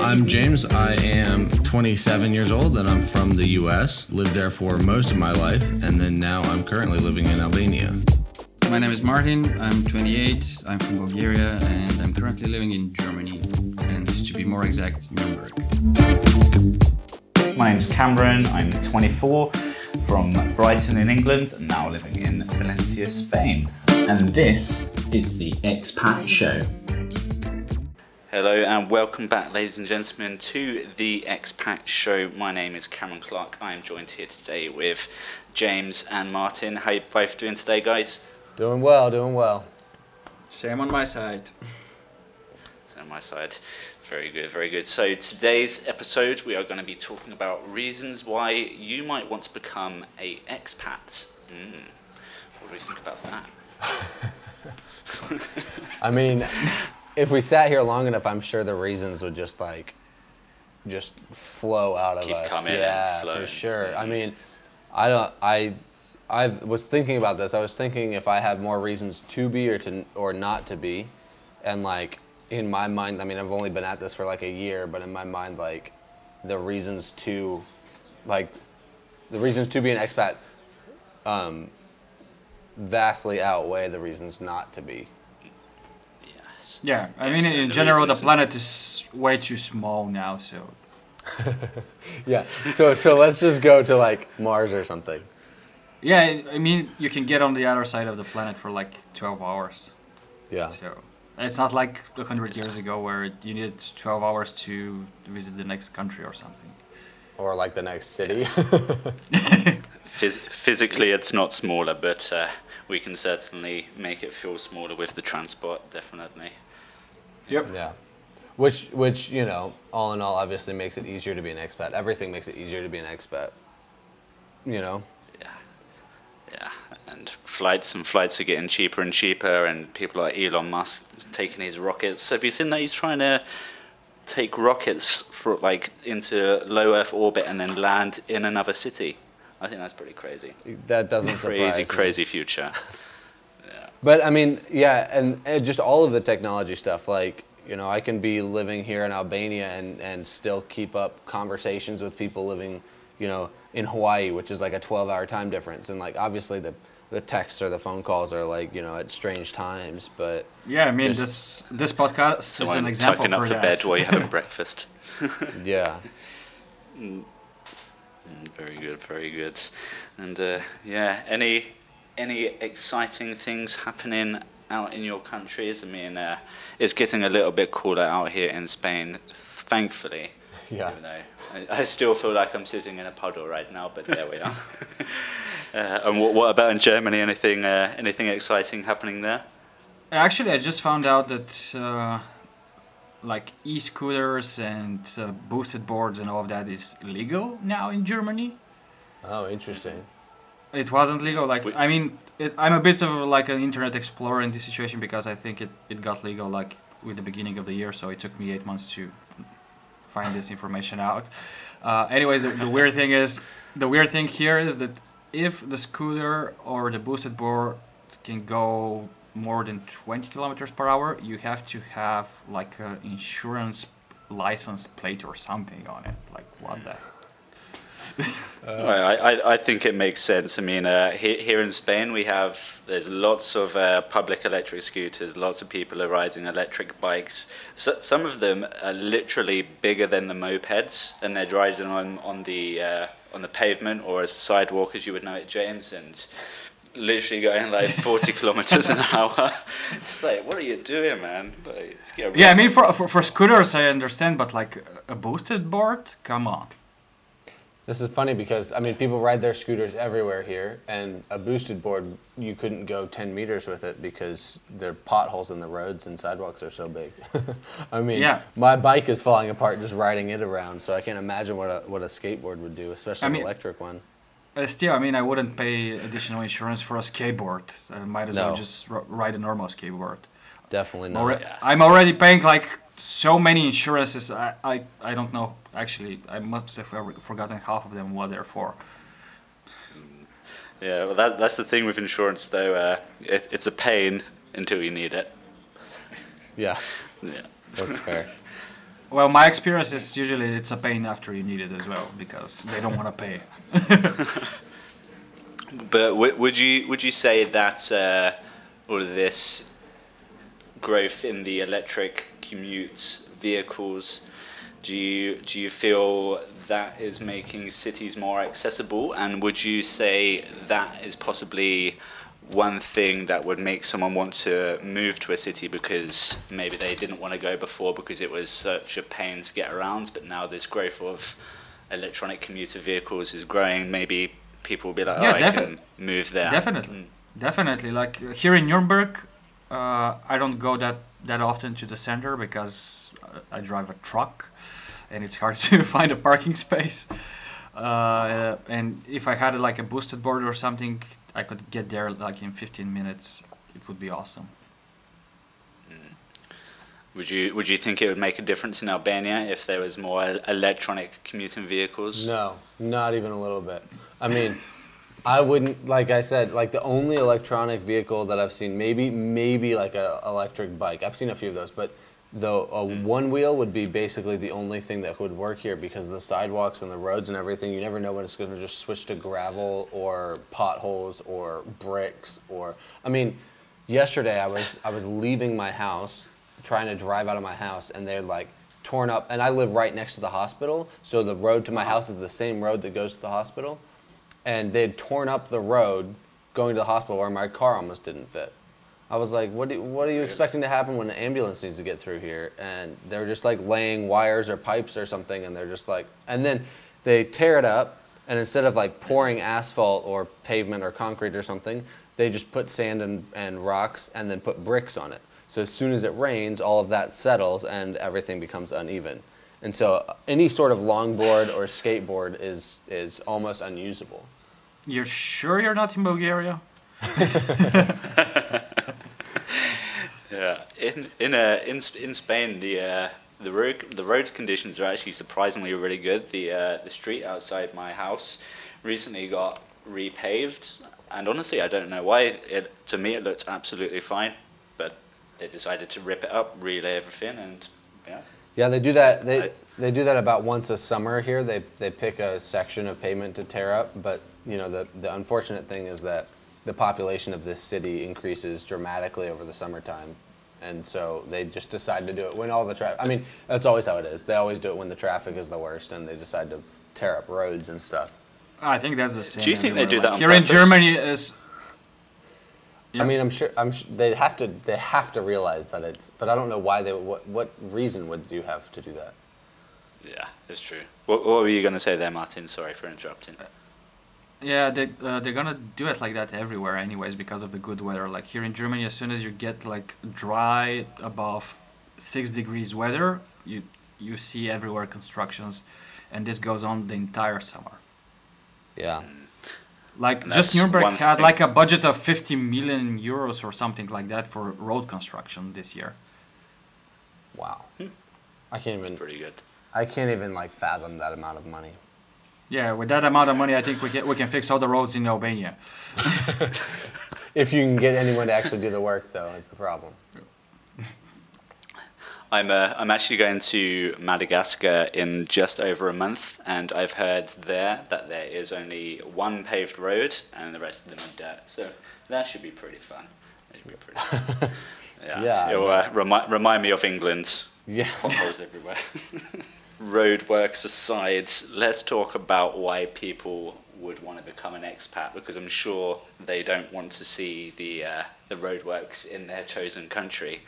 I'm James. I am 27 years old and I'm from the US. Lived there for most of my life and then now I'm currently living in Albania. My name is Martin. I'm 28. I'm from Bulgaria and I'm currently living in Germany. And to be more exact, Nuremberg. My name's Cameron. I'm 24 from Brighton in England and now living in Valencia, Spain. And this is the Expat Show. Hello and welcome back, ladies and gentlemen, to the Expat Show. My name is Cameron Clark. I am joined here today with James and Martin. How are you both doing today, guys? Doing well, doing well. Same on my side. Same on my side. Very good, very good. So today's episode, we are going to be talking about reasons why you might want to become a expat. Mm. What do we think about that? I mean, if we sat here long enough, I'm sure the reasons would just like, just flow out of Keep us. yeah, for sure. I Mhm. mean, I don't. I, I was thinking about this. I was thinking if I had more reasons to be or to or not to be, and like in my mind, I mean, I've only been at this for like a year, but in my mind, like the reasons to, like, the reasons to be an expat, um, vastly outweigh the reasons not to be. Yes. Yeah, I Yes, mean, in the general, the planet is way too small now, so. Yeah. So so let's just go to like Mars or something. Yeah, I- I mean, you can get on the other side of the planet for like 12 hours. Yeah. So it's not like 100 years ago where you needed 12 hours to visit the next country or something. Or like the next city. Phys- physically, it's not smaller, but uh, we can certainly make it feel smaller with the transport, definitely. Yep. yeah. Which which, you know, all in all obviously makes it easier to be an expat. Everything makes it easier to be an expat. You know? Yeah. Yeah. And flights and flights are getting cheaper and cheaper, and people like Elon Musk taking his rockets. Have you seen that he's trying to take rockets for like into low Earth orbit and then land in another city? I think that's pretty crazy. That doesn't surprise Crazy, me. crazy future. But I mean, yeah, and, and just all of the technology stuff. Like, you know, I can be living here in Albania and, and still keep up conversations with people living, you know, in Hawaii, which is like a 12 hour time difference. And like, obviously, the, the texts or the phone calls are like, you know, at strange times. But Yeah, I mean, Just- this this podcast is Someone an example tucking up for for that. bed while you're having breakfast. yeah. Mm, Very good, very good. And uh, yeah, any any exciting things happening out in your countries? I mean, uh, it's getting a little bit cooler out here in Spain, thankfully. Yeah. Even though I, I still feel like I'm sitting in a puddle right now, but there we are. Uh, and what, what about in Germany? Anything uh, anything exciting happening there? Actually, I just found out that uh, like e-scooters and uh, boosted boards and all of that is legal now in Germany. Oh, interesting. It wasn't legal. Like We- I mean, it, I'm a bit of like an internet explorer in this situation because I think it, it got legal like with the beginning of the year. So it took me eight months to find this information out. Uh, anyways, the, the weird thing is the weird thing here is that if the scooter or the boosted board can go more than 20 kilometers per hour, you have to have like an insurance license plate or something on it. Like what the? Well, I, I, I think it makes sense. I mean, uh, here, here in Spain, we have there's lots of uh, public electric scooters. Lots of people are riding electric bikes. So, some of them are literally bigger than the mopeds, and they're riding on on the uh, on the pavement or as a sidewalk, as you would know it, James, and literally going like 40 kilometers an hour. It's like, what are you doing, man? Like, let's get a Yeah, I mean for, for for scooters I understand, but like a boosted board, come on. This is funny because I mean people ride their scooters everywhere here, and a boosted board you couldn't go 10 meters with it because there are potholes in the roads and sidewalks are so big. I mean, Yeah. my bike is falling apart just riding it around, so I can't imagine what a what a skateboard would do, especially I an mean- electric one. Uh, still, I mean, I wouldn't pay additional insurance for a skateboard. I might as well just r- ride a normal skateboard. Definitely not. alre-. I'm already paying like so many insurances. I, I, I don't know. Actually, I must have forgotten half of them what they're for. Yeah, well, that, that's the thing with insurance, though. Uh, it, it's a pain until you need it. Yeah, Yeah. that's fair. Well, my experience is usually it's a pain after you need it as well because they don't want to pay. But w- would you would you say that uh, all of this growth in the electric commute vehicles, do you do you feel that is making cities more accessible? And would you say that is possibly one thing that would make someone want to move to a city because maybe they didn't want to go before because it was such a pain to get around, but now this growth of electronic commuter vehicles is growing, maybe people will be like, oh, Yeah, I can move there. Definitely, Mm. definitely. Like uh, here in Nuremberg, uh, I don't go that that often to the center because uh, I drive a truck, and it's hard to find a parking space. Uh, and if I had like a boosted board or something, I could get there like in 15 minutes. It would be awesome. Would you would you think it would make a difference in Albania if there was more electronic commuting vehicles? No, not even a little bit. I mean, I wouldn't like I said like the only electronic vehicle that I've seen maybe maybe like a electric bike. I've seen a few of those, but the a one wheel would be basically the only thing that would work here because of the sidewalks and the roads and everything. You never know when it's going to just switch to gravel or potholes or bricks or I mean, yesterday I was I was leaving my house trying to drive out of my house and they're like torn up and I live right next to the hospital so the road to my house is the same road that goes to the hospital and they'd torn up the road going to the hospital where my car almost didn't fit. I was like, what, do, what are you expecting to happen when an ambulance needs to get through here? And they're just like laying wires or pipes or something, and they're just like, and then they tear it up, and instead of like pouring asphalt or pavement or concrete or something, they just put sand and, and rocks and then put bricks on it. So as soon as it rains, all of that settles and everything becomes uneven. And so uh, any sort of longboard or skateboard is, is almost unusable. You're sure you're not in Bulgaria? Yeah, in in uh, in in Spain, the uh, the road the road conditions are actually surprisingly really good. The uh, the street outside my house recently got repaved, and honestly, I don't know why. It to me it looks absolutely fine, but they decided to rip it up, relay everything, and yeah. Yeah, they do that. They I- they do that about once a summer here. They they pick a section of pavement to tear up, but you know the the unfortunate thing is that the population of this city increases dramatically over the summertime, and so they just decide to do it when all the traffic. I mean, that's always how it is. They always do it when the traffic is the worst, and they decide to tear up roads and stuff. Oh, I think that's the same. Do you think they everywhere. do that Like, on Here in purpose? Germany is Yeah. I mean, I'm sure I'm sh- they have to they have to realize that it's, but I don't know why they what what reason would you have to do that? Yeah, it's true. What, what were you going to say there, Martin? Sorry for interrupting. Uh, Yeah, they uh, they're gonna do it like that everywhere, anyways, because of the good weather. Like here in Germany, as soon as you get like dry above six degrees weather, you you see everywhere constructions, and this goes on the entire summer. Yeah. Like And just Nuremberg had thing. like a budget of 50 million euros or something like that for road construction this year. Wow. I can't even Pretty good. I can't even like fathom that amount of money. Yeah, with that amount of money, I think we can we can fix all the roads in Albania. If you can get anyone to actually do the work, though, is the problem. I'm uh, I'm actually going to Madagascar in just over a month, and I've heard there that there is only one paved road, and the rest of them are dirt. So that should be pretty fun. That should be pretty. Fun. Yeah. Yeah, It'll uh, remi- remind me of England. Yeah. Potholes everywhere. Roadworks aside, let's talk about why people would want to become an expat because I'm sure they don't want to see the uh, the roadworks in their chosen country.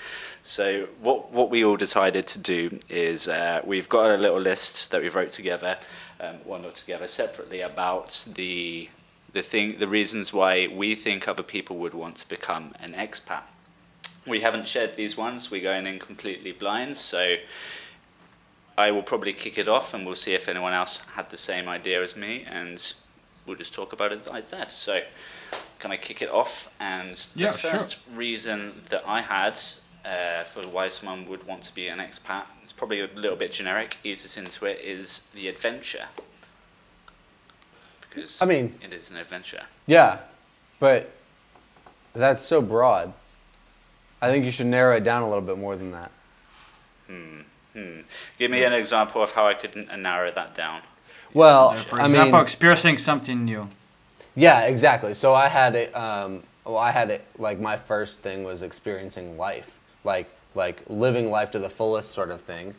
So what what we all decided to do is uh, we've got a little list that we wrote together, um, not together separately about the the thing the reasons why we think other people would want to become an expat. We haven't shared these ones. We're going in completely blind, so I will probably kick it off, and we'll see if anyone else had the same idea as me, and we'll just talk about it like that. So, can I kick it off? And Yeah, the sure. first reason that I had uh, for why someone would want to be an expat, it's probably a little bit generic, ease us into it, is the adventure. Because I mean- it is an adventure. Yeah, but that's so broad. I think you should narrow it down a little bit more than that. Hmm. Give me an example of how I could n- narrow that down. Well, for I example, mean, experiencing something new. Yeah, exactly. So I had it. Um, well, I had it. Like my first thing was experiencing life, like like living life to the fullest, sort of thing.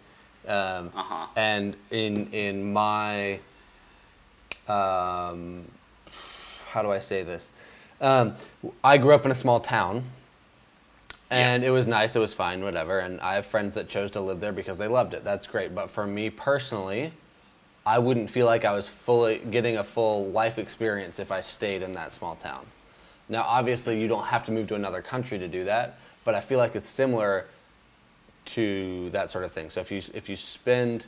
Um, Uh-huh. And in in my, um, how do I say this? Um, I grew up in a small town, and it was nice. It was fine, whatever. And I have friends that chose to live there because they loved it. That's great. But for me personally, I wouldn't feel like I was fully getting a full life experience if I stayed in that small town. Now, obviously, you don't have to move to another country to do that, but I feel like it's similar to that sort of thing. So if you if you spend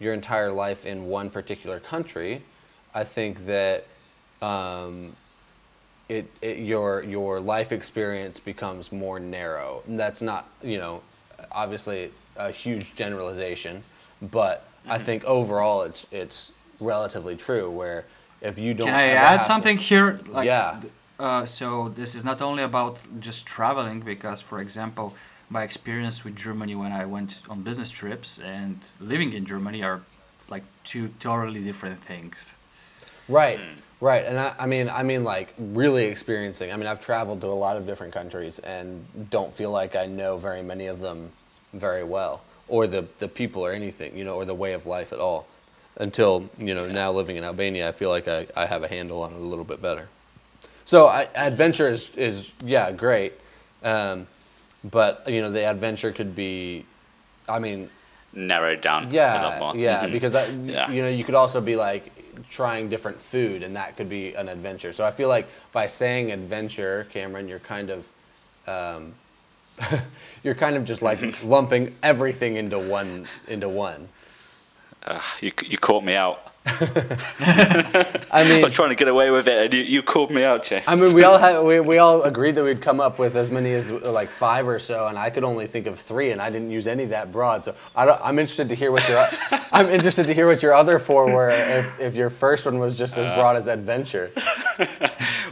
your entire life in one particular country, I think that um, it, it your your life experience becomes more narrow. And that's not you know obviously a huge generalization, but I think overall it's it's relatively true. Where if you don't Can I add have to- something here? Like, Yeah. Uh, so this is not only about just traveling, because, for example, my experience with Germany when I went on business trips and living in Germany are like two totally different things. Right, right, and I, I mean, I mean, like really experiencing. I mean, I've traveled to a lot of different countries and don't feel like I know very many of them very well, or the the people or anything, you know, or the way of life at all. Until you know, now living in Albania, I feel like I, I have a handle on it a little bit better. So I, adventure is, is yeah great, um, but you know the adventure could be, I mean, Narrowed down a lot yeah, more. yeah, Mhm. because that Yeah. you know you could also be like trying different food, and that could be an adventure. So I feel like by saying adventure, Cameron, you're kind of, um, you're kind of just like lumping everything into one into one. Uh, you, you caught me out. I mean, I was trying to get away with it, and you, you called me out, James. I mean, we all had we, we all agreed that we'd come up with as many as like five or so, and I could only think of three, and I didn't use any that broad. So I don't, I'm interested to hear what your I'm interested to hear what your other four were. If, if your first one was just as broad as adventure.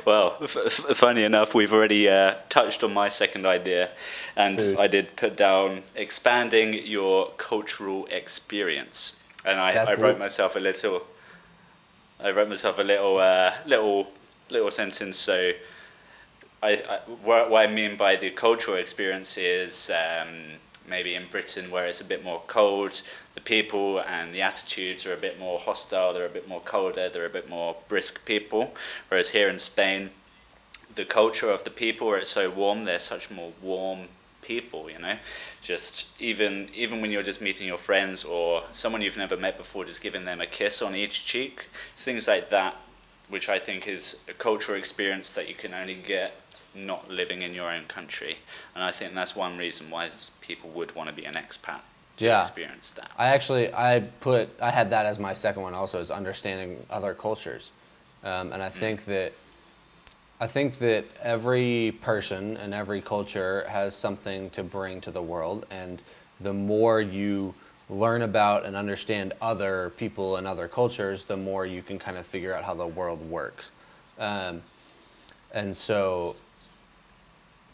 Well, f- f- funny enough, we've already uh, touched on my second idea, and Food. I did put down expanding your cultural experience, and I, That's I wrote myself a little. I wrote myself a little, uh, little, little sentence. So, I, I what, what I mean by the cultural experience is um, maybe in Britain where it's a bit more cold, the people and the attitudes are a bit more hostile. They're a bit more colder. They're a bit more brisk people. Whereas here in Spain, the culture of the people where it's so warm, they're such more warm people. You know, just even even when you're just meeting your friends or someone you've never met before, just giving them a kiss on each cheek, things like that, which I think is a cultural experience that you can only get not living in your own country. And I think that's one reason why people would want to be an expat to Yeah. experience that. I actually I put I had that as my second one also is understanding other cultures, um, and I think that I think that every person and every culture has something to bring to the world, and the more you learn about and understand other people and other cultures, the more you can kind of figure out how the world works, um, and so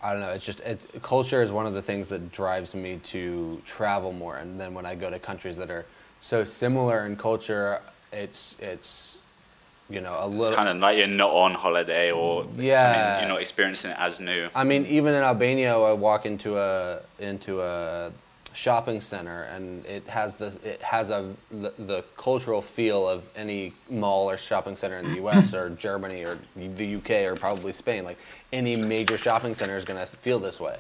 I don't know. It's just it, culture is one of the things that drives me to travel more. And then when I go to countries that are so similar in culture, it's it's you know a It's little. kind of like you're not on holiday or Yeah. you're not experiencing it as new. I mean, even in Albania, I walk into a into a shopping center, and it has this it has a the, the cultural feel of any mall or shopping center in the U.S. or Germany or the U.K. or probably Spain. Like any major shopping center is gonna feel this way,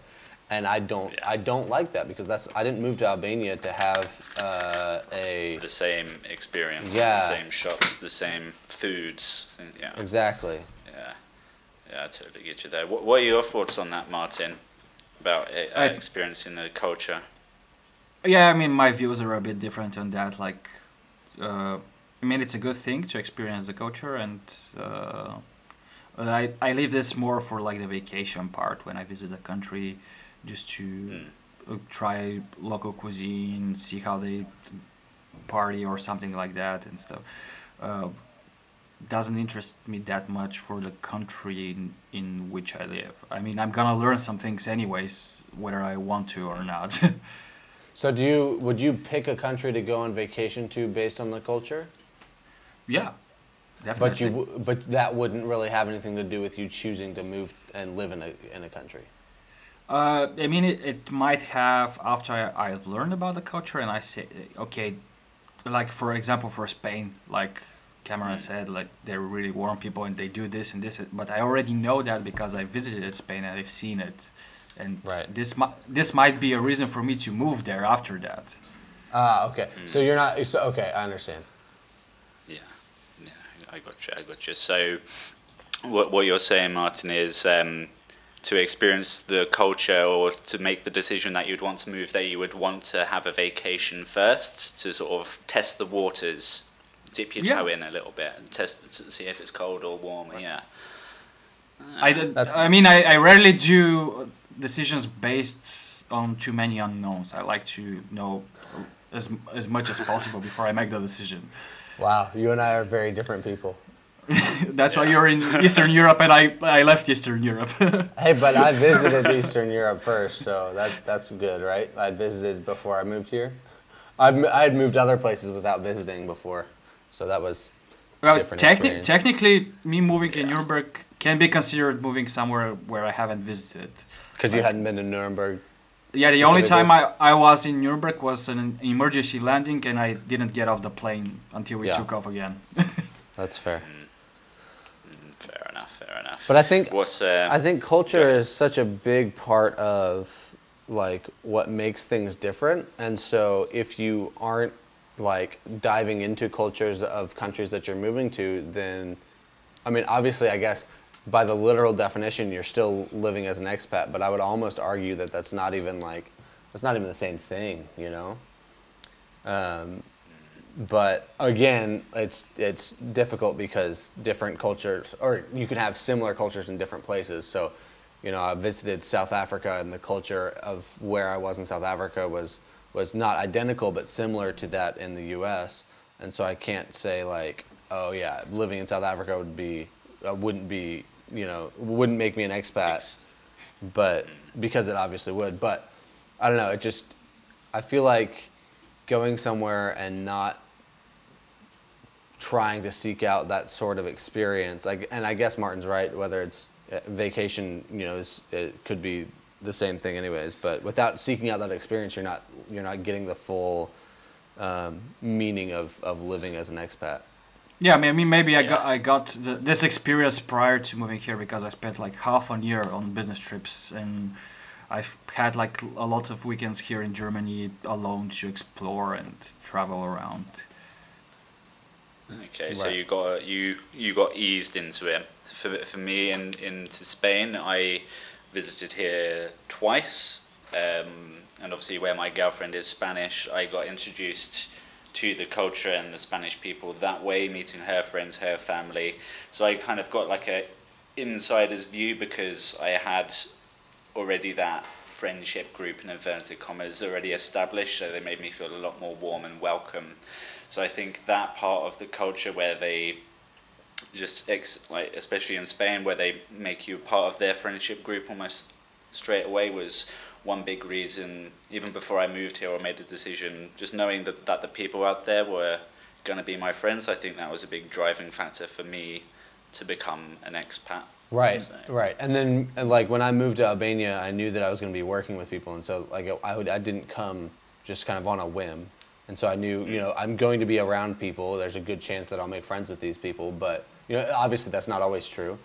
and I don't Yeah. I don't like that because that's I didn't move to Albania to have uh, a The same experience, Yeah. the same shops, the same foods. Yeah, exactly. yeah, yeah. I totally get you there. What, what are your thoughts on that, Martin? About uh, I- experiencing the culture? Yeah, I mean, my views are a bit different on that. Like, uh, I mean, it's a good thing to experience the culture, and uh, I I leave this more for like the vacation part when I visit a country, just to Mm. uh, try local cuisine, see how they party or something like that and stuff. Uh, doesn't interest me that much for the country in, in which I live. I mean, I'm gonna learn some things anyways, whether I want to or not. So do you would you pick a country to go on vacation to based on the culture? yeah, definitely. But you w- but that wouldn't really have anything to do with you choosing to move and live in a in a country. Uh, I mean, it, it might have after I, I've learned about the culture and I say, okay, like for example, for Spain, like Cameron said, like they're really warm people and they do this and this, but I already know that because I visited Spain and I've seen it, and Right. this mi- this might be a reason for me to move there after that. Ah, okay. So you're not so, okay. I understand. Yeah, yeah, I got you. I got you. So, what what you're saying, Martin, is um, to experience the culture or to make the decision that you'd want to move there, you would want to have a vacation first to sort of test the waters, dip your Yeah. toe in a little bit, and test to see if it's cold or warm. Yeah. I did, I mean, I, I rarely do decisions based on too many unknowns. I like to know as as much as possible before I make the decision. Wow, you and I are very different people. That's why you're in Eastern Europe and I, I left Eastern Europe. Hey, but I visited Eastern Europe first, so that that's good, right? I visited before I moved here. I'd I had moved other places without visiting before, so that was well, Different techni- technically, me moving in Nuremberg can be considered moving somewhere where I haven't visited. because you hadn't been to Nuremberg. Yeah, the only time I, I was in Nuremberg was an emergency landing and I didn't get off the plane until we Yeah. took off again. That's fair. Fair enough. Fair enough. But I think what? Uh, I think culture is such a big part of like what makes things different. And so if you aren't like diving into cultures of countries that you're moving to, then I mean obviously I guess by the literal definition you're still living as an expat, but I would almost argue that that's not even like that's not even the same thing, you know? Um, but again, it's it's difficult because different cultures, or you can have similar cultures in different places. So, you know, I visited South Africa, and the culture of where I was in South Africa was was not identical, but similar to that in the U.S. And so I can't say like, oh yeah, living in South Africa would be uh, wouldn't be you know wouldn't make me an expat ex- but because it obviously would. But I don't know. It just I feel like going somewhere and not trying to seek out that sort of experience. Like, and I guess Martin's right. Whether it's uh, vacation, you know, is, it could be the same thing, anyways. But without seeking out that experience, you're not you're not getting the full um, meaning of, of living as an expat. Yeah, I mean, I mean maybe I got I got the, this experience prior to moving here because I spent like half a year on business trips and I've had like a lot of weekends here in Germany alone to explore and travel around. Okay, so you got you you got eased into it. For for me, in into Spain, I visited here twice, um, and obviously where my girlfriend is Spanish, I got introduced to the culture and the Spanish people that way, meeting her friends, her family. So I kind of got like a insider's view because I had already that friendship group in inverted commas already established, so they made me feel a lot more warm and welcome. So I think that part of the culture where they just ex- like especially in Spain where they make you part of their friendship group almost straight away was one big reason even before I moved here or made a decision just knowing that, that the people out there were going to be my friends I think that was a big driving factor for me to become an expat. Right, So- right. And then, and like when I moved to Albania, I knew that I was going to be working with people, and so like I would, I didn't come just kind of on a whim, and so I knew, you know, I'm going to be around people. There's a good chance that I'll make friends with these people, but you know, obviously that's not always true.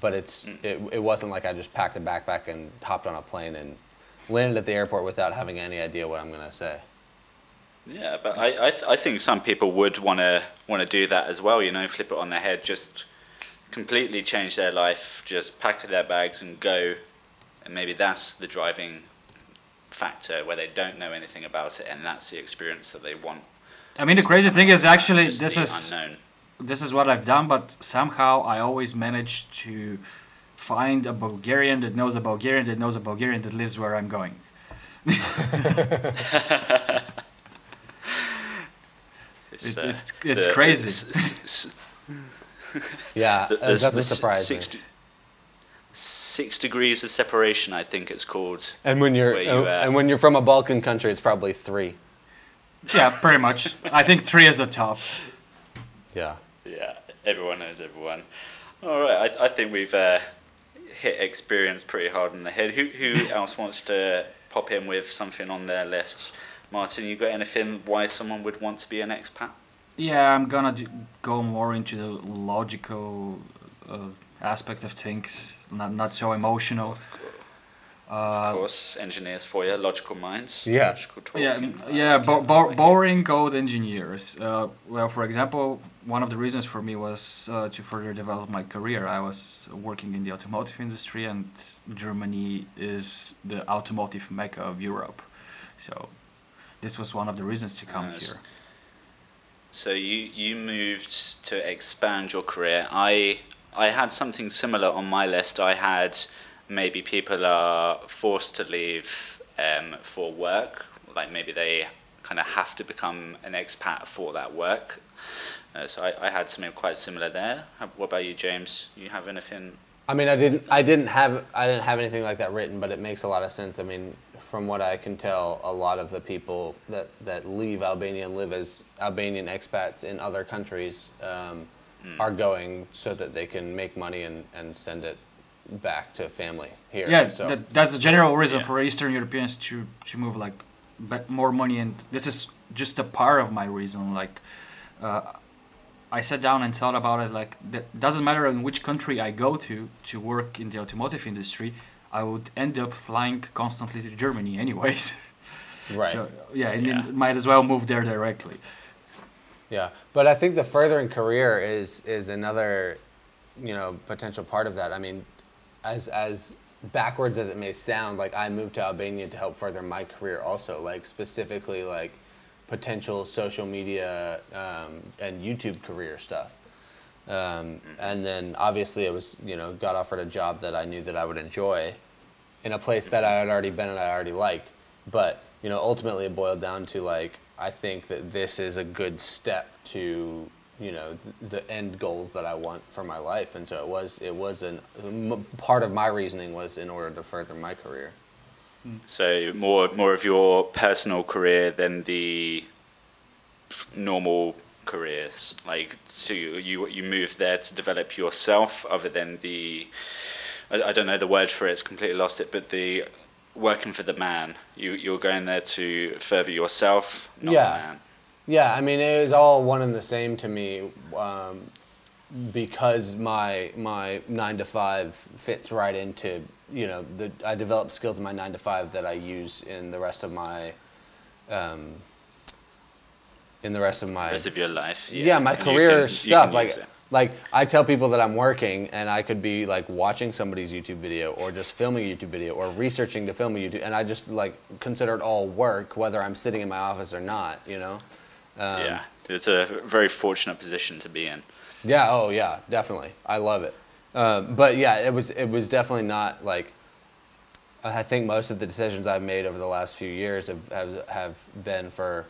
But it's, it, it wasn't like I just packed a backpack and hopped on a plane and landed at the airport without having any idea what I'm going to say. Yeah, but I I, th- I think some people would want to want to do that as well. You know, flip it on their head, just completely change their life, just pack their bags and go, and maybe that's the driving factor where they don't know anything about it, and that's the experience that they want. I mean, the crazy thing is actually this is unknown. this is what I've done, but somehow I always manage to find a Bulgarian that knows a Bulgarian that knows a Bulgarian that lives where I'm going. It's, It- uh, it's- it's the- crazy. Yeah, Th- uh, there's the surprise me. Six, degrees of separation, I think it's called. And when you're you, uh, uh, and when you're from a Balkan country, it's probably three. Yeah, pretty much. I think three is the top. Yeah. Yeah, everyone knows everyone. All right, I, I think we've uh, hit experience pretty hard in the head. Who who else wants to pop in with something on their list? Martin, you got anything why someone would want to be an expat? Yeah, I'm gonna do, go more into the logical uh, aspect of things, not not so emotional. Of Uh, course, engineers for you, logical minds. Yeah. Logical talk. yeah, and- mm, yeah, bo- bo- boring code engineers. Uh, well, for example, one of the reasons for me was uh, to further develop my career. I was working in the automotive industry, and Germany is the automotive mecca of Europe. So, this was one of the reasons to come Nice. here. So you you moved to expand your career. I I had something similar on my list. I had maybe people are forced to leave um, for work, like maybe they kind of have to become an expat for that work. Uh, so I, I had something quite similar there. What about you, James? You have anything? I mean, I didn't, I didn't have, I didn't have anything like that written, but it makes a lot of sense. I mean, from what I can tell, a lot of the people that, that leave Albania live as Albanian expats in other countries um, are going so that they can make money and, and send it back to family here. Yeah, so that, that's the general reason Yeah. for Eastern Europeans to to move like back more money, and this is just a part of my reason. Like, uh, I sat down and thought about it. Like, that doesn't matter in which country I go to to work in the automotive industry, I would end up flying constantly to Germany anyways. right. So yeah, and Yeah. might as well move there directly. Yeah, but I think the furthering career is is another, you know, potential part of that. I mean, as as backwards as it may sound, like I moved to Albania to help further my career also, like specifically like potential social media um, and YouTube career stuff. Um, and then obviously it was, you know, got offered a job that I knew that I would enjoy in a place that I had already been and I already liked. But, you know, ultimately it boiled down to like, I think that this is a good step to, you know, the end goals that I want for my life. And so it was, it was an, m- part of my reasoning was in order to further my career. Hmm. So more more of your personal career than the normal careers. Like so you you, you moved there to develop yourself, other than the I, I don't know the word for it. It's completely lost it. But the working for the man. You you're going there to further yourself, not Yeah. the man. Yeah, I mean, it was all one and the same to me um, because my my nine to five fits right into you know the I develop skills in my nine to five that I use in the rest of my um, in the rest of my rest of your life. yeah, my and you career can- stuff. Like. Like I tell people that I'm working, and I could be like watching somebody's YouTube video, or just filming a YouTube video, or researching to film a YouTube, and I just like consider it all work, whether I'm sitting in my office or not. You know. Um, yeah, it's a very fortunate position to be in. Yeah. Oh, yeah. Definitely. I love it. Um, but yeah, it was it was definitely not like. I think most of the decisions I've made over the last few years have have, have been for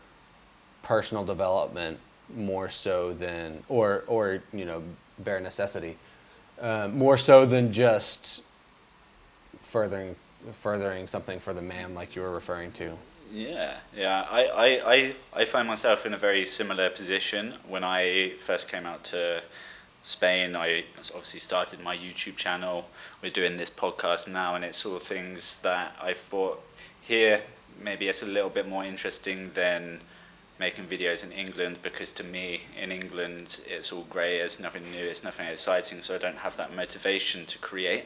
personal development more so than or or you know bare necessity, uh, more so than just furthering furthering something for the man like you were referring to. Yeah, yeah. I, I, I, I find myself in a very similar position. When I first came out to Spain, I obviously started my YouTube channel. We're doing this podcast now, and it's all things that I thought here maybe it's a little bit more interesting than making videos in England because to me in England it's all grey, it's nothing new, it's nothing exciting, so I don't have that motivation to create.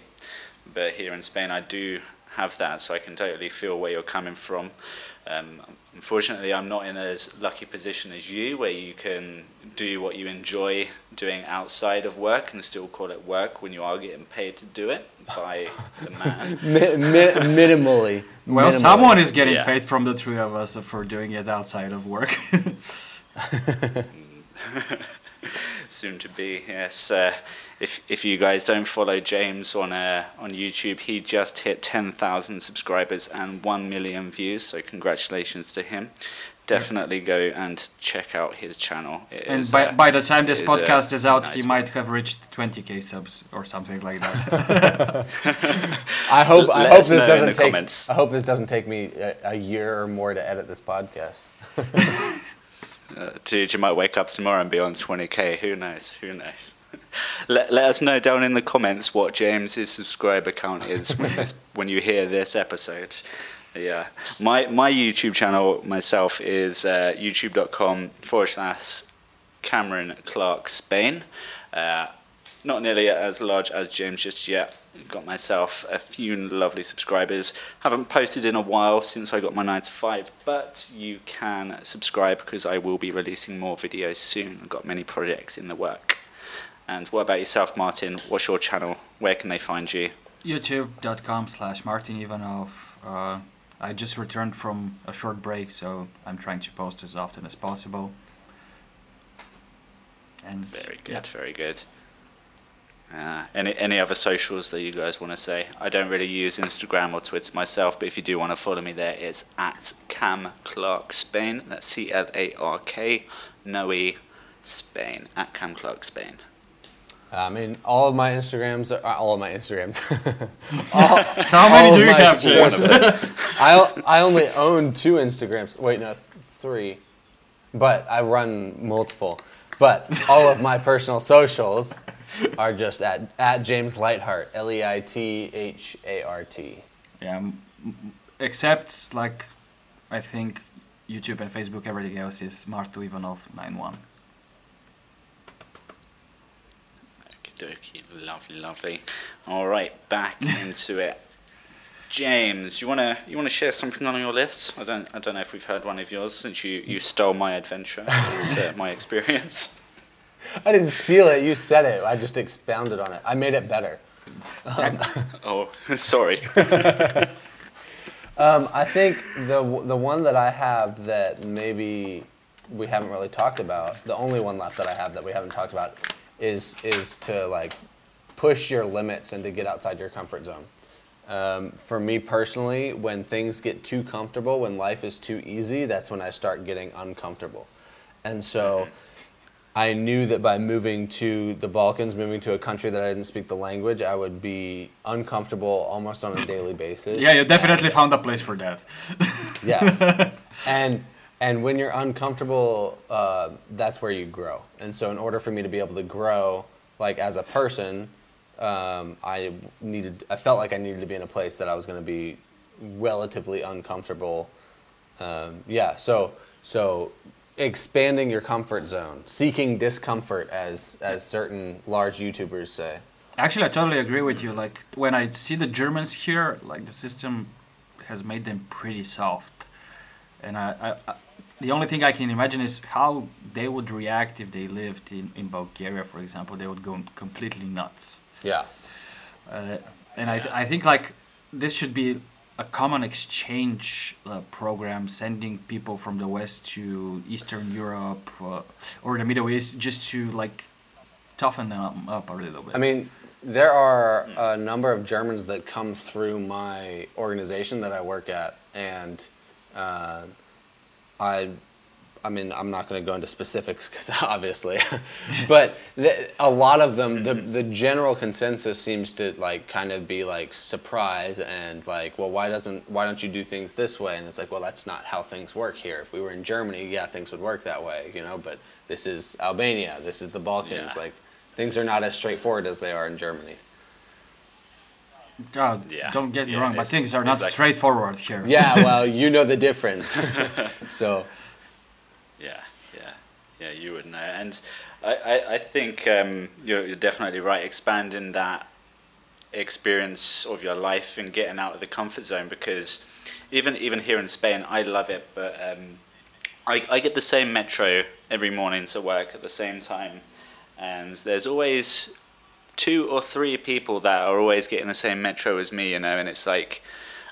But here in Spain, I do have that, so I can totally feel where you're coming from. Um, unfortunately, I'm not in as lucky position as you, where you can do what you enjoy doing outside of work and still call it work when you are getting paid to do it by the man. Mi- mi- minimally. Well, minimally. someone is getting Yeah. paid from the three of us for doing it outside of work. Soon to be, yes. Uh, if if you guys don't follow James on uh, on YouTube, he just hit 10,000 subscribers and 1 million views. So congratulations to him. Definitely go and check out his channel. It And is, by, uh, by the time this it is a podcast is out, nice he one. might have reached 20k subs or something like that. I hope I hope this doesn't take comments. I hope this doesn't take me a, a year or more to edit this podcast. Uh, dude, you might wake up tomorrow and be on 20k. Who knows? Who knows? Let, let us know down in the comments what James's subscriber count is when, this, when you hear this episode. Yeah, my my YouTube channel myself is uh, youtube.com forward slash Cameron Clark Spain. Uh, not nearly as large as James just yet. Got myself a few lovely subscribers. Haven't posted in a while since I got my 9 to 5, but you can subscribe because I will be releasing more videos soon. I've got many projects in the work. And what about yourself, Martin? What's your channel? Where can they find you? YouTube.com slash Martin Ivanov. Uh, I just returned from a short break, so I'm trying to post as often as possible. And Very good, yeah. very good. Uh, any any other socials that you guys want to say? I don't really use Instagram or Twitter myself, but if you do want to follow me there, it's at Cam Clark Spain. That's C L A R K, no E, Spain at Cam Clark Spain. I mean, all of my Instagrams, are, uh, all of my Instagrams. all, How many do you have, I I only own two Instagrams. Wait, no, th- three, but I run multiple. But all of my personal socials are just at at James Leithart, L E I T H A R T. Yeah, m- m- except like I think YouTube and Facebook, everything else is Martu Ivanov 91. Dokie, lovely, lovely. All right, back into it. James, you wanna you wanna share something on your list? I don't I don't know if we've heard one of yours since you, you stole my adventure, was, uh, my experience. I didn't steal it. You said it. I just expounded on it. I made it better. Oh, sorry. Um, I think the the one that I have that maybe we haven't really talked about, the only one left that I have that we haven't talked about, is is to like push your limits and to get outside your comfort zone. Um, for me personally, when things get too comfortable, when life is too easy, that's when I start getting uncomfortable. And so I knew that by moving to the Balkans, moving to a country that I didn't speak the language, I would be uncomfortable almost on a daily basis. Yeah, you definitely found a place for that. Yes. and and when you're uncomfortable, uh, that's where you grow. And so, in order for me to be able to grow, like as a person, um, I needed. I felt like I needed to be in a place that I was going to be relatively uncomfortable. Um, yeah. So so expanding your comfort zone, seeking discomfort, as as certain large YouTubers say. Actually, I totally agree with you. Like when I see the Germans here, like the system has made them pretty soft, and I, I, I the only thing I can imagine is how they would react if they lived in in Bulgaria, for example. They would go completely nuts. Yeah. Uh, and I, th- I think like this should be a common exchange uh, program, sending people from the west to Eastern Europe uh, or the Middle East, just to like toughen them up a little bit. I mean, there are a number of Germans that come through my organization that I work at, and uh, I, I mean, I'm not going to go into specifics because obviously, but the, a lot of them, the the general consensus seems to like kind of be like surprise and like, well, why doesn't why don't you do things this way? And it's like, well, that's not how things work here. If we were in Germany, yeah, things would work that way, you know. But this is Albania, this is the Balkans, Yeah. like things are not as straightforward as they are in Germany. God, Yeah. don't get me Yeah, wrong, but things are not it's like- straightforward here. Yeah, well, you know the difference. so, Yeah, yeah, yeah. You would know, and I, I, I think um, you're, you're definitely right. Expanding that experience of your life and getting out of the comfort zone, because even even here in Spain, I love it, but um, I I get the same metro every morning to work at the same time, and there's always two or three people that are always getting the same metro as me, you know, and it's like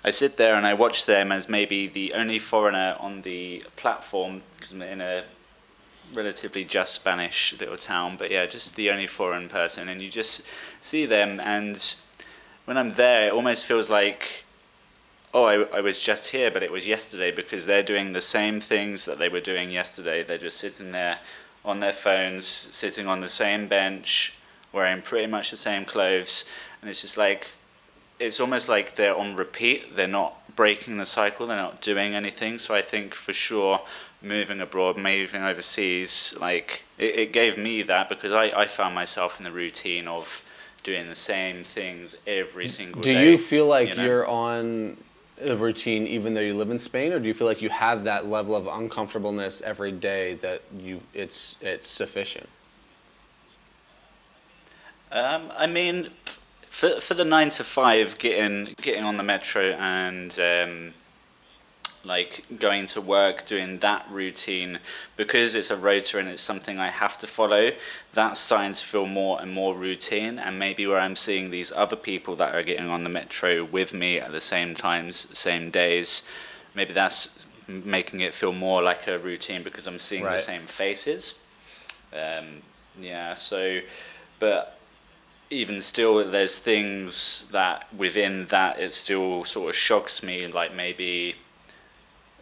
I sit there and I watch them as maybe the only foreigner on the platform because I'm in a relatively just Spanish little town, but yeah, just the only foreign person, and you just see them, and when I'm there, it almost feels like, oh, I, I was just here, but it was yesterday because they're doing the same things that they were doing yesterday. They're just sitting there on their phones, sitting on the same bench, wearing pretty much the same clothes, and it's just like, it's almost like they're on repeat. They're not breaking the cycle. They're not doing anything. So I think for sure moving abroad, moving overseas, like it, it gave me that because I, I found myself in the routine of doing the same things every single Do day. Do you feel like you know? you're on a routine even though you live in Spain, or do you feel like you have that level of uncomfortableness every day that you it's it's sufficient? Um, I mean, for for the nine to five, getting getting on the metro and um, like going to work, doing that routine because it's a rota and it's something I have to follow. That's starting to feel more and more routine, and maybe where I'm seeing these other people that are getting on the metro with me at the same times, same days, maybe that's making it feel more like a routine because I'm seeing Right. the same faces. Um, yeah, so, but even still, there's things that within that it still sort of shocks me. Like maybe,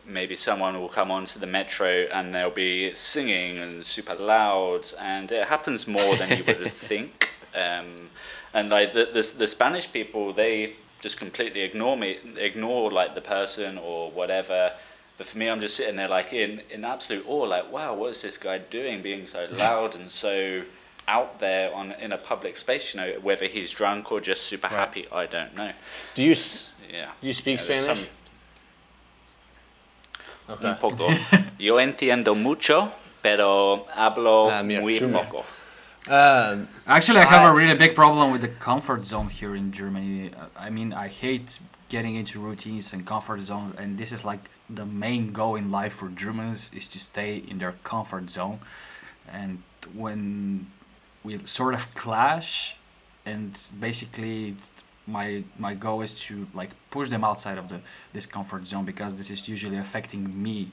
maybe someone will come onto the metro and they'll be singing and super loud, and it happens more than you would think. Um, and like the, the the Spanish people, they just completely ignore me, ignore like the person or whatever. But for me, I'm just sitting there like in, in absolute awe, like, wow, what is this guy doing, being so loud and so out there on in a public space? You know, whether he's drunk or just super happy, I don't know. Do you s- Yeah. do you speak Yeah, there's Spanish? some- Un poco. Yo entiendo mucho, pero hablo Ah, mira, muy sure. poco. Um, Actually, I have I- a really big problem with the comfort zone here in Germany. Uh, I mean, I hate getting into routines and comfort zone, and this is like the main goal in life for Germans is to stay in their comfort zone. And when we sort of clash, and basically my my goal is to like push them outside of the this comfort zone because this is usually affecting me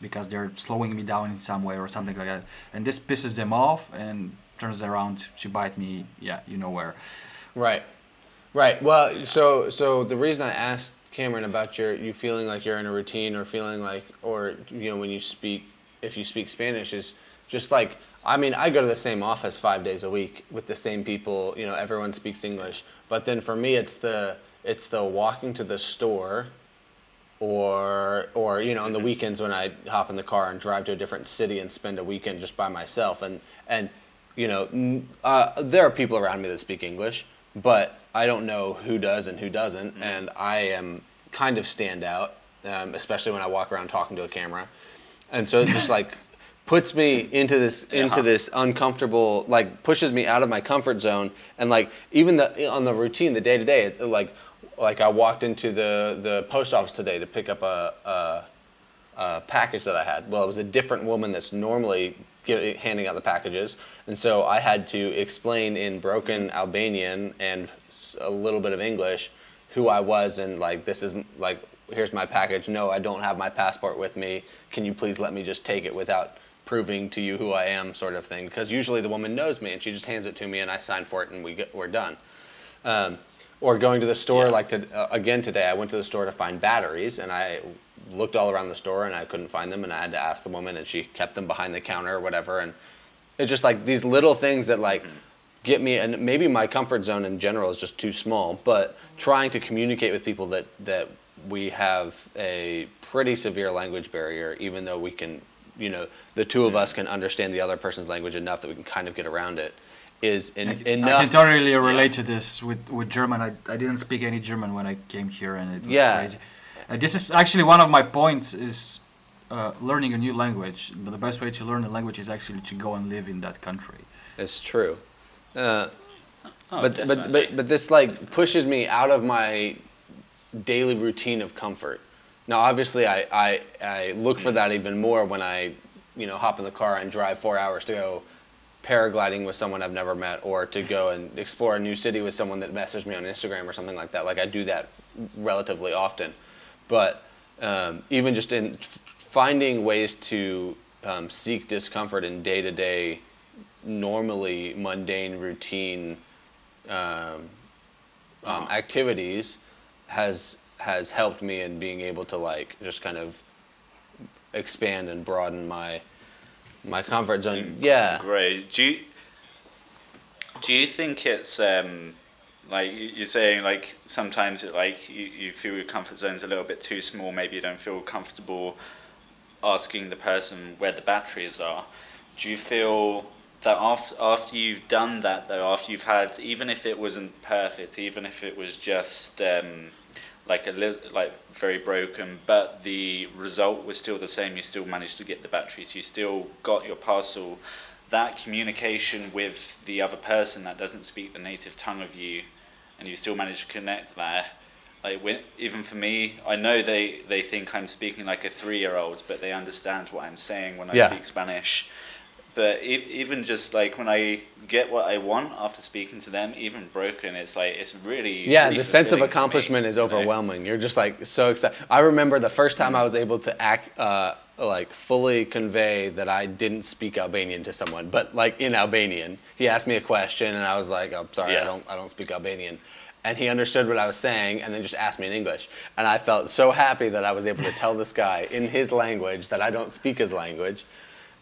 because they're slowing me down in some way or something like that. And this pisses them off and turns around to bite me yeah you know where. Right, right. Well, so so the reason I asked Cameron about your you feeling like you're in a routine or feeling like or you know when you speak if you speak Spanish is just like I mean I go to the same office five days a week with the same people. You know everyone speaks English, but then for me it's the it's the walking to the store or or you know on the weekends when I hop in the car and drive to a different city and spend a weekend just by myself. And and you know uh, there are people around me that speak English but I don't know who does and who doesn't. And I am kind of stand out um, especially when I walk around talking to a camera. And so it just like puts me into this into this uncomfortable like pushes me out of my comfort zone and like even the on the routine the day to day like like I walked into the the post office today to pick up a, a a package that I had. Well, it was a different woman that's normally handing out the packages, and so I had to explain in broken Albanian and a little bit of English who I was and like this is like here's my package. No, I don't have my passport with me. Can you please let me just take it without proving to you who I am, sort of thing? Because usually the woman knows me and she just hands it to me and I sign for it and we get, we're done. Um, or going to the store Yeah. like to, uh, again today i went to the store to find batteries and i looked all around the store and i couldn't find them and i had to ask the woman and she kept them behind the counter or whatever and it's just like these little things that like get me and maybe my comfort zone in general is just too small but trying to communicate with people that that we have a pretty severe language barrier even though we can you know the two of us can understand the other person's language enough that we can kind of get around it is in, I can, enough I can totally relate to this with, with German. I, I didn't speak any German when I came here, and it was Yeah. crazy. Uh, this is actually one of my points: is uh, learning a new language. But the best way to learn a language is actually to go and live in that country. It's true. Uh, Oh, but, but but but this like pushes me out of my daily routine of comfort. Now, obviously, I, I, I look for that even more when I, you know, hop in the car and drive four hours to go paragliding with someone I've never met, or to go and explore a new city with someone that messaged me on Instagram or something like that. Like I do that relatively often, but um, even just in finding ways to um, seek discomfort in day to day, normally mundane routine um, um, activities has has helped me in being able to like just kind of expand and broaden my my comfort zone. Yeah. Great. Do you do you think it's um, like you- you're saying like sometimes it like you, you feel your comfort zone's a little bit too small. Maybe you don't feel comfortable asking the person where the batteries are. Do you feel that after after you've done that though, after you've had even if it wasn't perfect, even if it was just um, like a li- like very broken, but the result was still the same. You still managed to get the batteries. You still got your parcel. That communication with the other person that doesn't speak the native tongue of you, and you still manage to connect there. Like when, even for me, I know they, they think I'm speaking like a three year old, but they understand what I'm saying when I Yeah. speak Spanish. But e- even just like when I get what I want after speaking to them, even broken, it's like it's really Yeah, really the sense of fulfilling for me, accomplishment is you know? overwhelming. You're just like so excited. I remember the first time I was able to act, uh, like fully convey that I didn't speak Albanian to someone, but like in Albanian. He asked me a question, and I was like, "I'm sorry, I don't, I don't speak Albanian." And he understood what I was saying, and then just asked me in English. And I felt so happy that I was able to tell this guy in his language that I don't speak his language.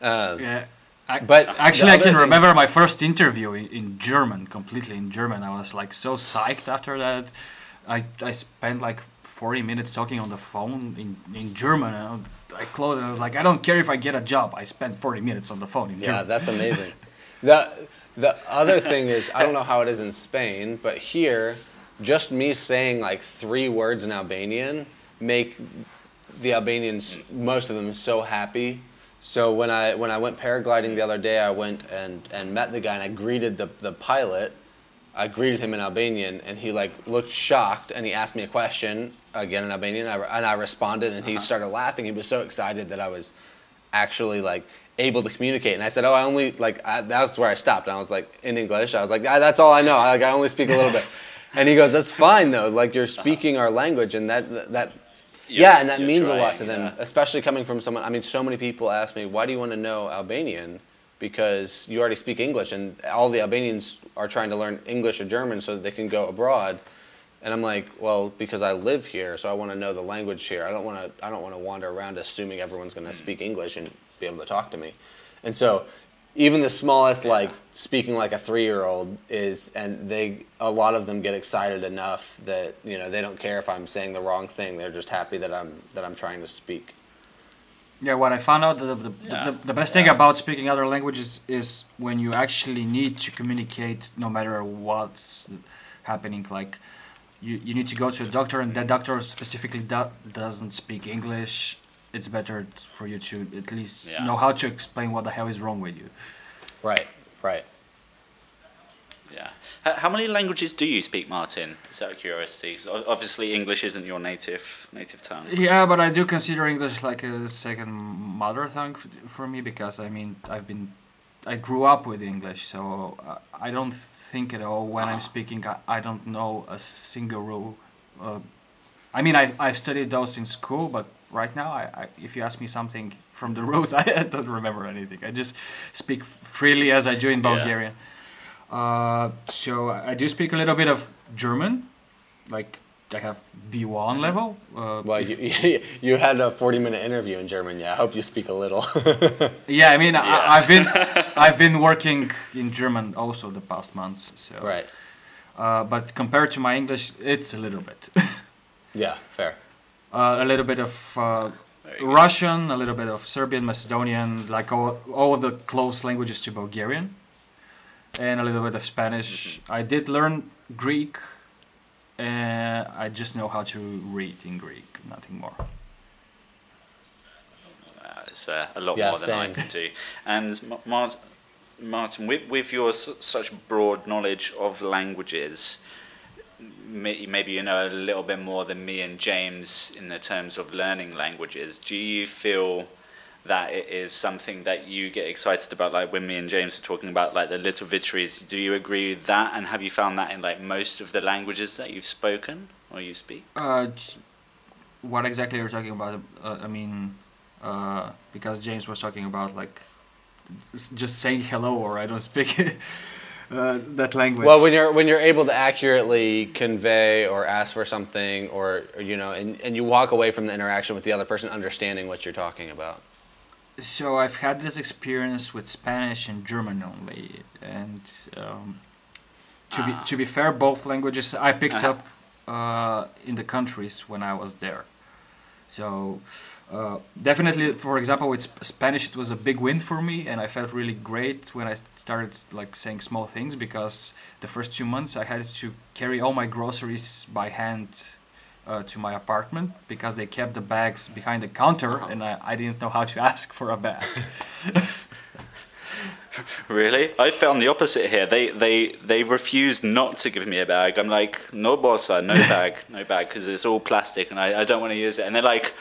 Um, Yeah. I, But actually, I can remember my first interview in, in German, completely in German. I was like so psyched after that. I, I spent like 40 minutes talking on the phone in, in German. And I closed and I was like, I don't care if I get a job. I spent 40 minutes on the phone in Yeah, German. that's amazing. the The other thing is, I don't know how it is in Spain, but here, just me saying like three words in Albanian make the Albanians, most of them, so happy. So when I when I went paragliding the other day, I went and, and met the guy and I greeted the, the pilot. I greeted him in Albanian and he like looked shocked and he asked me a question again in Albanian and I, and I responded and he started laughing. He was so excited that I was actually like able to communicate. And I said, "Oh, I only like I, that's where I stopped." And I was like in English. I was like, ah, "That's all I know. I, like I only speak a little bit." And he goes, "That's fine though. Like you're speaking our language, and that that." Yeah, and that means a lot to them, yeah. especially coming from someone. I mean, so many people ask me, "Why do you want to know Albanian?" Because you already speak English, and all the Albanians are trying to learn English or German so that they can go abroad. And I'm like, well, because I live here, so I want to know the language here. I don't want to. I don't want to wander around assuming everyone's going to speak English and be able to talk to me. And so, even the smallest, like speaking like a three-year-old, is, and they, a lot of them get excited enough that you know they don't care if I'm saying the wrong thing. They're just happy that I'm that I'm trying to speak. Yeah, what I found out the the, Yeah. the, the best thing about speaking other languages is when you actually need to communicate no matter what's happening. Like you, you need to go to a doctor and that doctor specifically do, doesn't speak English. It's better for you to at least Yeah. know how to explain what the hell is wrong with you. Right. Right. Yeah. How many languages do you speak, Martin? Just out of curiosity. 'Cause o- obviously, English isn't your native native tongue. Yeah, but I do consider English like a second mother tongue for me because I mean I've been I grew up with English, so uh, I don't think at all when I'm Ah. speaking I, I don't know a single rule. Uh, I mean I I studied those in school, but right now I, I if you ask me something from the rules I don't remember anything. I just speak freely as I do in Yeah. Bulgarian. Uh, so I I do speak a little bit of German, like I have B1 level. Uh, Well, if- you, you had a 40-minute interview in German. Yeah, I hope you speak a little. Yeah, I mean, Yeah. I, I've been I've been working in German also the past months. So. right. Uh, but compared to my English, it's a little bit. Yeah. Fair. Uh, a little bit of uh, Very good. Russian, a little bit of Serbian, Macedonian, like all all of the close languages to Bulgarian, and a little bit of Spanish. Mm-hmm. I did learn Greek, and I just know how to read in Greek, nothing more. Uh, it's uh, a lot Yeah, more than I same. can do. And Ma- Mart- Martin, with, with your su- such broad knowledge of languages, may- maybe you know a little bit more than me and James in the terms of learning languages. Do you feel that it is something that you get excited about, like when me and James are talking about like the little victories? Do you agree with that? And have you found that in like most of the languages that you've spoken or you speak? Uh, what exactly are you talking about? Uh, I mean, uh, because James was talking about like just saying hello or I don't speak uh, that language. Well, when you're when you're able to accurately convey or ask for something, or, or, you know, and, and you walk away from the interaction with the other person understanding what you're talking about. so I've had this experience with Spanish and German only, and um, to be to be fair, both languages I picked Uh-huh. up uh, in the countries when I was there. So uh, definitely, for example, with Sp- Spanish, it was a big win for me, and I felt really great when I started like saying small things because the first two months I had to carry all my groceries by hand uh, to my apartment because they kept the bags behind the counter, and I, I didn't know how to ask for a bag. Really? I found the opposite here. They they they refused not to give me a bag. I'm like, no bossa, no bag, no bag, because it's all plastic and I, I don't want to use it. And they're like,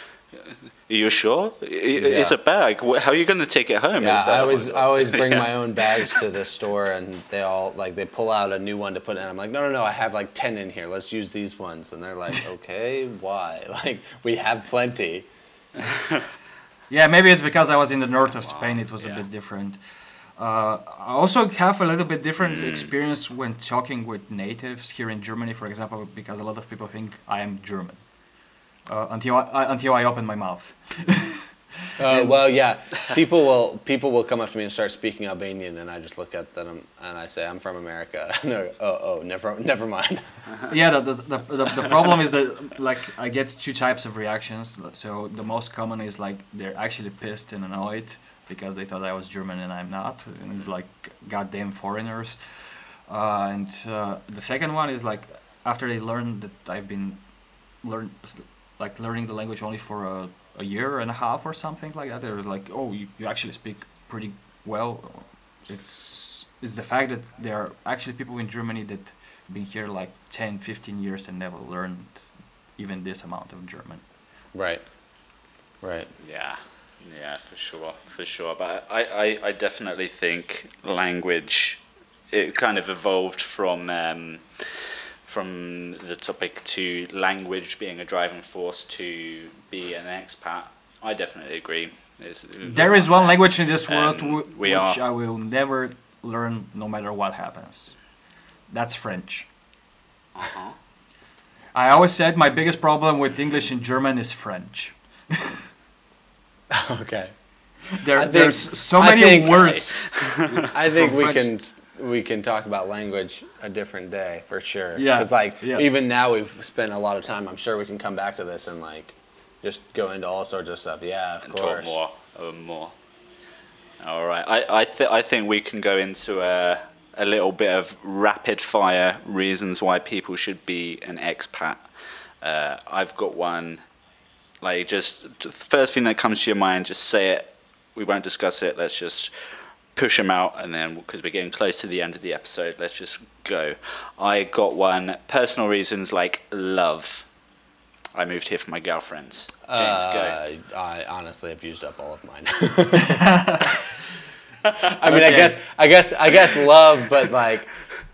you sure? It's Yeah. a bag. How are you going to take it home? Yeah, I always I always bring my own bags to the store, and they all like they pull out a new one to put in. I'm like, no, no, no, I have like ten in here. Let's use these ones, and they're like, okay, why? Like we have plenty. Yeah, maybe it's because I was in the north of Spain. It was a bit different. Uh, I also have a little bit different experience when talking with natives here in Germany, for example, because a lot of people think I am German uh, until I, until I open my mouth. Uh, well, yeah, people will people will come up to me and start speaking Albanian, and I just look at them and I say I'm from America, and they're oh oh never never mind. yeah, the, the, the, the, the problem is that like I get two types of reactions. So the most common is like they're actually pissed and annoyed because they thought I was German and I'm not, and it's like goddamn foreigners. Uh, and uh, the second one is like after they learn that I've been learn like learning the language only for a, a year and a half or something like that. They're like, oh, you, you actually speak pretty well. It's it's the fact that there are actually people in Germany that been here like 10, 15 years and never learned even this amount of German. Right, right. Yeah, yeah, for sure, for sure. But I, I, I definitely think language, it kind of evolved from um, from the topic to language being a driving force to be an expat. I definitely agree. It's, There is one language in this world Um, w- we which are- I will never learn no matter what happens. That's French. Uh-huh. I always said my biggest problem with English and German is French. Okay. There, think- there's so I many think- words. I think we French. can we can talk about language a different day for sure. Yeah, Because like yeah. even now we've spent a lot of time. I'm sure we can come back to this and like just go into all sorts of stuff. Yeah, of and course. talk more, uh, more. All right, I I, th- I think we can go into a a little bit of rapid fire reasons why people should be an expat. Uh, I've got one. Like just the first thing that comes to your mind, just say it. We won't discuss it. Let's just push them out, and then because we're getting close to the end of the episode, let's just go. I got one. Personal reasons like love. I moved here for my girlfriends. James, go. Uh, I honestly have used up all of mine. I mean, I guess, I guess, I guess love, but like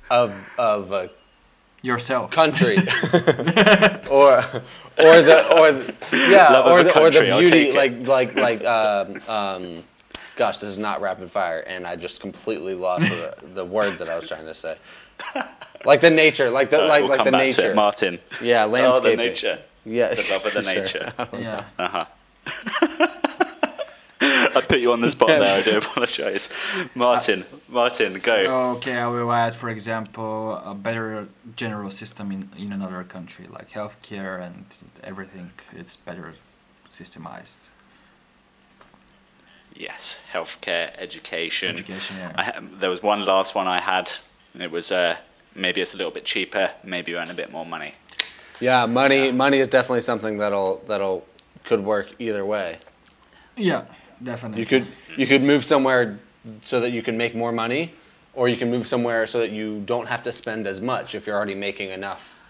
of of a Yourself. country, or or the or the, yeah, Love or the country, or the beauty, take like like like um, um, gosh, this is not rapid fire, and I just completely lost the, the word that I was trying to say. Like the nature, like the Uh, like we'll like come the back to nature, it, Martin. yeah, Oh, the landscaping, nature. yeah, The love of the sure. nature. Yeah. Uh-huh. I put you on the spot there. I do apologise. Martin, Martin, go. Okay, I will add, for example, a better general system in, in another country, like healthcare and everything is better systemized. Yes, healthcare, education. Education, yeah. I there was one last one I had. and It was uh, maybe it's a little bit cheaper. Maybe you earn a bit more money. Yeah, money money is definitely something that'll that'll could work either way. Yeah, definitely. You could you could move somewhere so that you can make more money, or you can move somewhere so that you don't have to spend as much if you're already making enough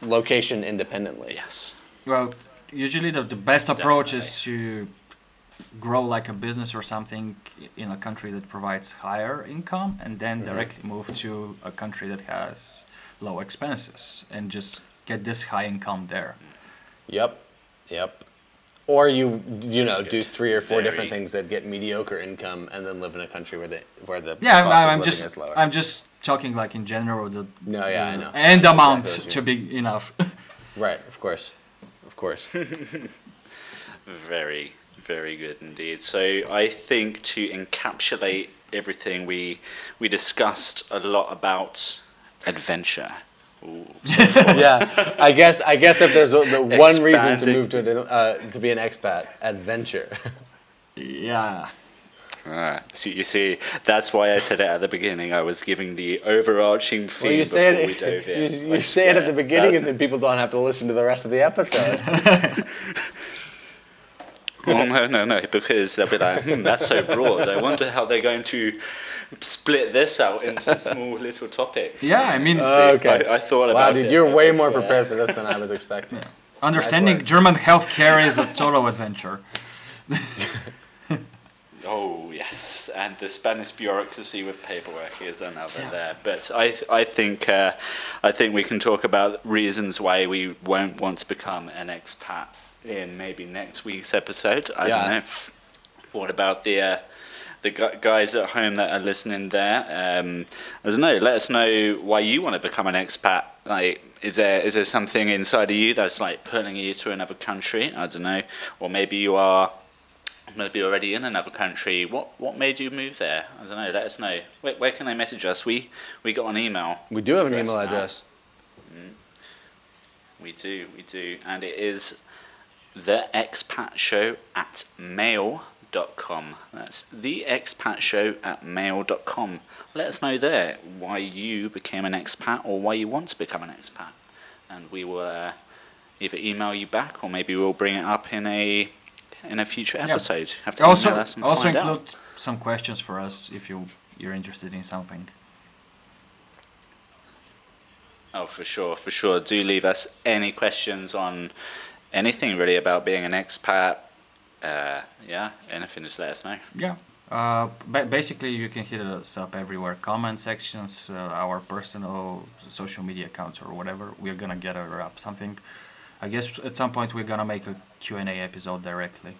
location independently. Yes. Well, usually the, the best approach is to grow like a business or something in a country that provides higher income and then mm-hmm. directly move to a country that has low expenses and just get this high income there. Yep. Yep. Or you you know do three or four Very- different things that get mediocre income and then live in a country where the where the Yeah, cost I'm, of I'm living just is lower. I'm just talking like in general the No, yeah, I know. end I know amount exactly to be enough. right, of course, of course. Very, very good indeed. So I think to encapsulate everything we we discussed a lot about adventure. Ooh. yeah, I guess I guess if there's a, the one reason to move to an, uh, to be an expat, adventure. yeah. Ah, so you see, that's why I said it at the beginning. I was giving the overarching theme well, you say before we dove in. you I say it at the beginning, That- and then people don't have to listen to the rest of the episode. Oh no, no, no! Because they'll be like, hmm, "That's so broad." I wonder how they're going to split this out into small little topics. Yeah, I mean, Uh, okay. I, I thought wow, about dude, it. you're way more why- prepared for this than I was expecting. understanding work. German healthcare is a total adventure. Oh yes, and the Spanish bureaucracy with paperwork is another there. But I, I think, uh, I think we can talk about reasons why we won't want to become an expat in maybe next week's episode. I Yeah. don't know. What about the uh, the guys at home that are listening there? Um, I don't know. Let us know why you want to become an expat. Like, is there is there something inside of you that's like pulling you to another country? I don't know. Or maybe you are maybe already in another country. What what made you move there? I don't know. Let us know. Where, where can they message us? We we got an email. We do have an email address. We do, we do, and it is the expat show at mail.com. That's the expat show at mail.com. Let us know there why you became an expat or why you want to become an expat, and we will uh, either email you back or maybe we'll bring it up in a in a future episode. Have to Also, us and also include out. some questions for us if you you're interested in something. Oh, for sure, for sure. Do leave us any questions on anything really about being an expat. Uh, yeah, anything, just let us know. Yeah. Uh, ba- basically, you can hit us up everywhere. Comment sections, uh, our personal social media accounts, or whatever. We're gonna get up something. I guess at some point we're gonna make a Q&A episode directly.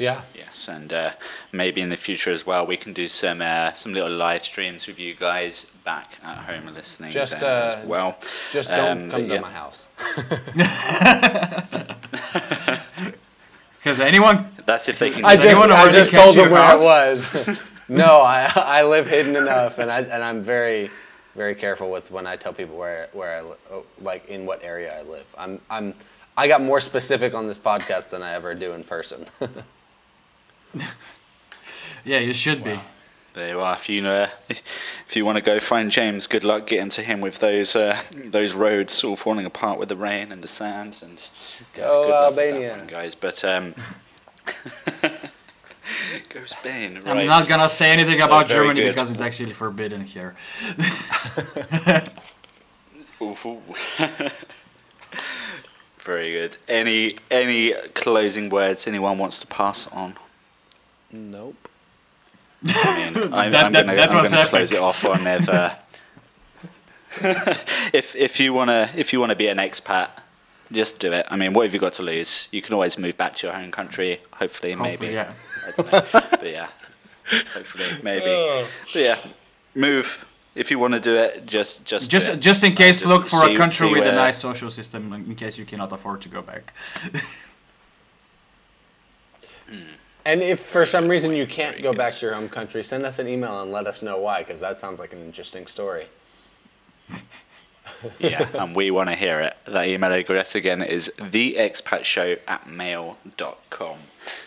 Yes. Yeah. Yes, and uh, maybe in the future as well, we can do some uh, some little live streams with you guys back at home listening. Just, uh, as well. Just don't Um, come but to yeah. my house. Has anyone? That's if they can. I just, I just told them where house? it was. no, I, I live hidden enough, and I and I'm very, very careful with when I tell people where where I oh, like in what area I live. I'm I'm I got more specific on this podcast than I ever do in person. Yeah, you should be. There you are. If you uh, if you want to go find James, good luck getting to him with those uh, those roads all falling apart with the rain and the sands and Go good luck Albania. one, guys. But um, go Spain. I'm not gonna say anything So about Germany good. because it's actually forbidden here. Ooh. Very good. Any any closing words anyone wants to pass on? Nope. I mean, I'm, That- I'm that- gonna, that I'm gonna close it off on if, uh, if if you wanna if you wanna be an expat, just do it. I mean, what have you got to lose? You can always move back to your home country. Hopefully, Hopefully, maybe. yeah. I don't know. but yeah, hopefully, maybe. But yeah, move if you want to do it. Just just do Just it. just in case, Just look for see- a country see with a nice social system in case you cannot afford to go back. And if for some reason you can't go back to your home country, send us an email and let us know why, because that sounds like an interesting story. yeah, and we want to hear it. That email address again is theexpatshow at mail.com.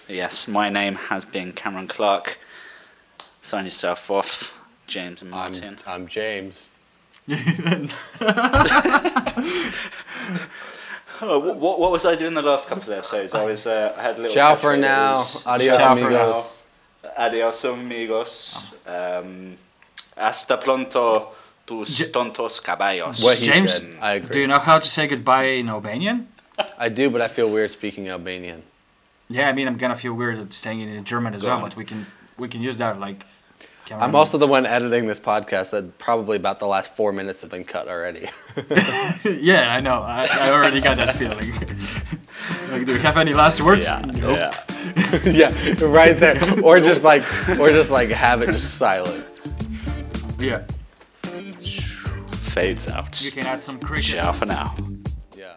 Yes, my name has been Cameron Clark. Sign yourself off, James and I'm, Martin. I'm James. Oh, what, what, what was I doing the last couple of episodes? I was uh, I had a little. Ciao for now. Adios, ciao amigos. now. Adios amigos. Um, hasta pronto, tus J- tontos caballos. What he James, said. I agree. Do you know how to say goodbye in Albanian? I do, but I feel weird speaking Albanian. Yeah, I mean I'm gonna feel weird saying it in German as Go well, on. but we can we can use that like. I'm also the one editing this podcast that probably about the last four minutes have been cut already. yeah, I know. I, I already got that feeling. Like, do we have any last words? Yeah, Nope. yeah. yeah, right there. Or just like, or just like have it just silent. Yeah. Fades out. You can add some cricket. Ciao for now. Yeah.